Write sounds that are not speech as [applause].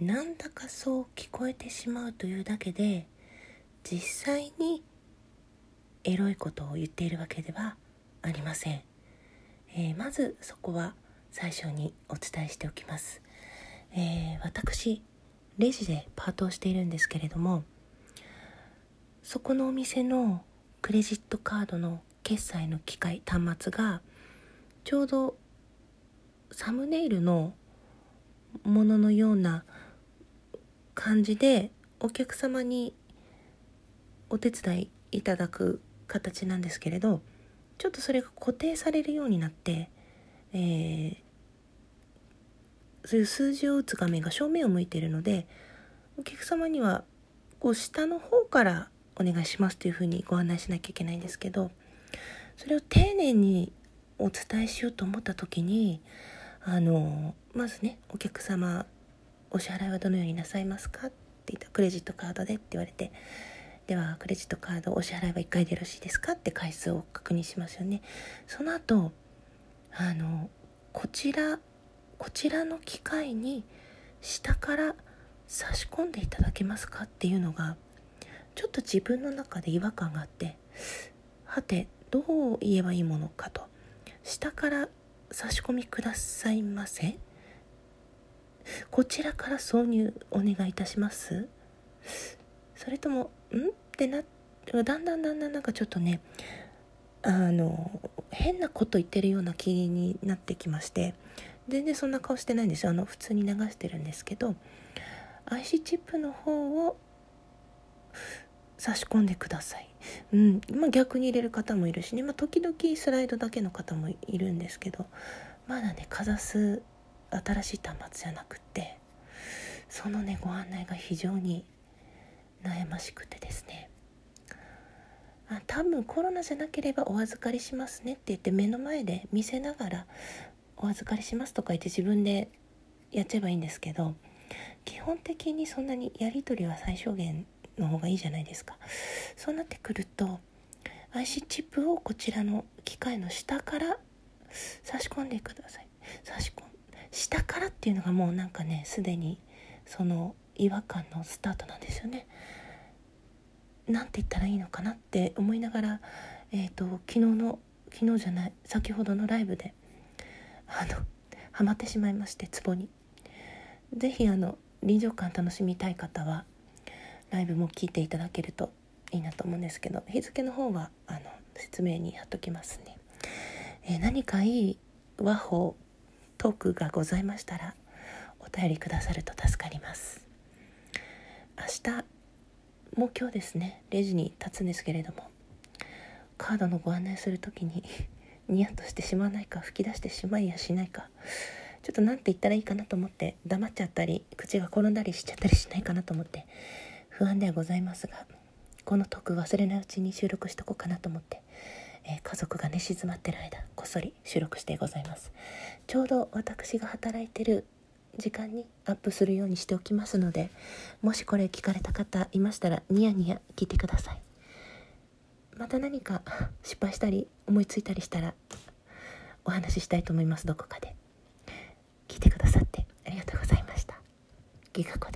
なんだかそう聞こえてしまうというだけで実際にエロいことを言っているわけではありません、えー、まずそこは最初にお伝えしておきます、えー、私レジでパートをしているんですけれどもそこのお店のクレジットカードの決済の機械端末がちょうどサムネイルのもののような感じでお客様にお手伝いいただく形なんですけれどちょっとそれが固定されるようになって、えー、そういう数字を打つ画面が正面を向いているのでお客様にはこう下の方からお願いしますというふうにご案内しなきゃいけないんですけどそれを丁寧にお伝えしようと思った時にあのまずねお客様お支払いはどのようになさいますか？って言ったクレジットカードでって言われてではクレジットカードお支払いは1回でよろしいですか？って回数を確認しますよね。その後あのこちらこちらの機械に下から差し込んでいただけますかっていうのがちょっと自分の中で違和感があって。はてどう言えばいいものかと。下から差し込みくださいませ。こちらから挿入お願いいたします。それともん？ってなだんだんだんだんなんかちょっとねあの変なこと言ってるような気になってきまして全然そんな顔してないんですよ。あの普通に流してるんですけど IC チップの方を差し込んでください。うん、まあ、逆に入れる方もいるしね、まあ、時々スライドだけの方もいるんですけどまだねかざす新しい端末じゃなくってそのねご案内が非常に悩ましくてですね。あ多分コロナじゃなければお預かりしますねって言って目の前で見せながらお預かりしますとか言って自分でやっちゃえばいいんですけど基本的にそんなにやり取りは最小限の方がいいじゃないですか。そうなってくると IC チップをこちらの機械の下から差し込んでください。差し込ん下からっていうのがもうなんかねすでにその違和感のスタートなんですよね。なんて言ったらいいのかなって思いながらえ、ー、と昨日の昨日じゃない先ほどのライブであのハマってしまいましてツボに。是非あの臨場感楽しみたい方はライブも聞いていただけるといいなと思うんですけど日付の方はあの説明に貼っときますね、えー、何かいい和法トークがございましたらお便りくださると助かります。明日もう今日ですねレジに立つんですけれどもカードのご案内する時に [laughs] ニヤッとしてしまわないか吹き出してしまいやしないかちょっと何て言ったらいいかなと思って黙っちゃったり口が転んだりしちゃったりしないかなと思って不安ではございますがこのトーク忘れないうちに収録しとこうかなと思って、えー、家族が寝静まってる間こっそり収録してございます。ちょうど私が働いてる時間にアップするようにしておきますのでもしこれ聞かれた方いましたらニヤニヤ聞いてください。また何か失敗したり思いついたりしたらお話ししたいと思います。どこかで。聞いてくださってありがとうございました。ギガ子でした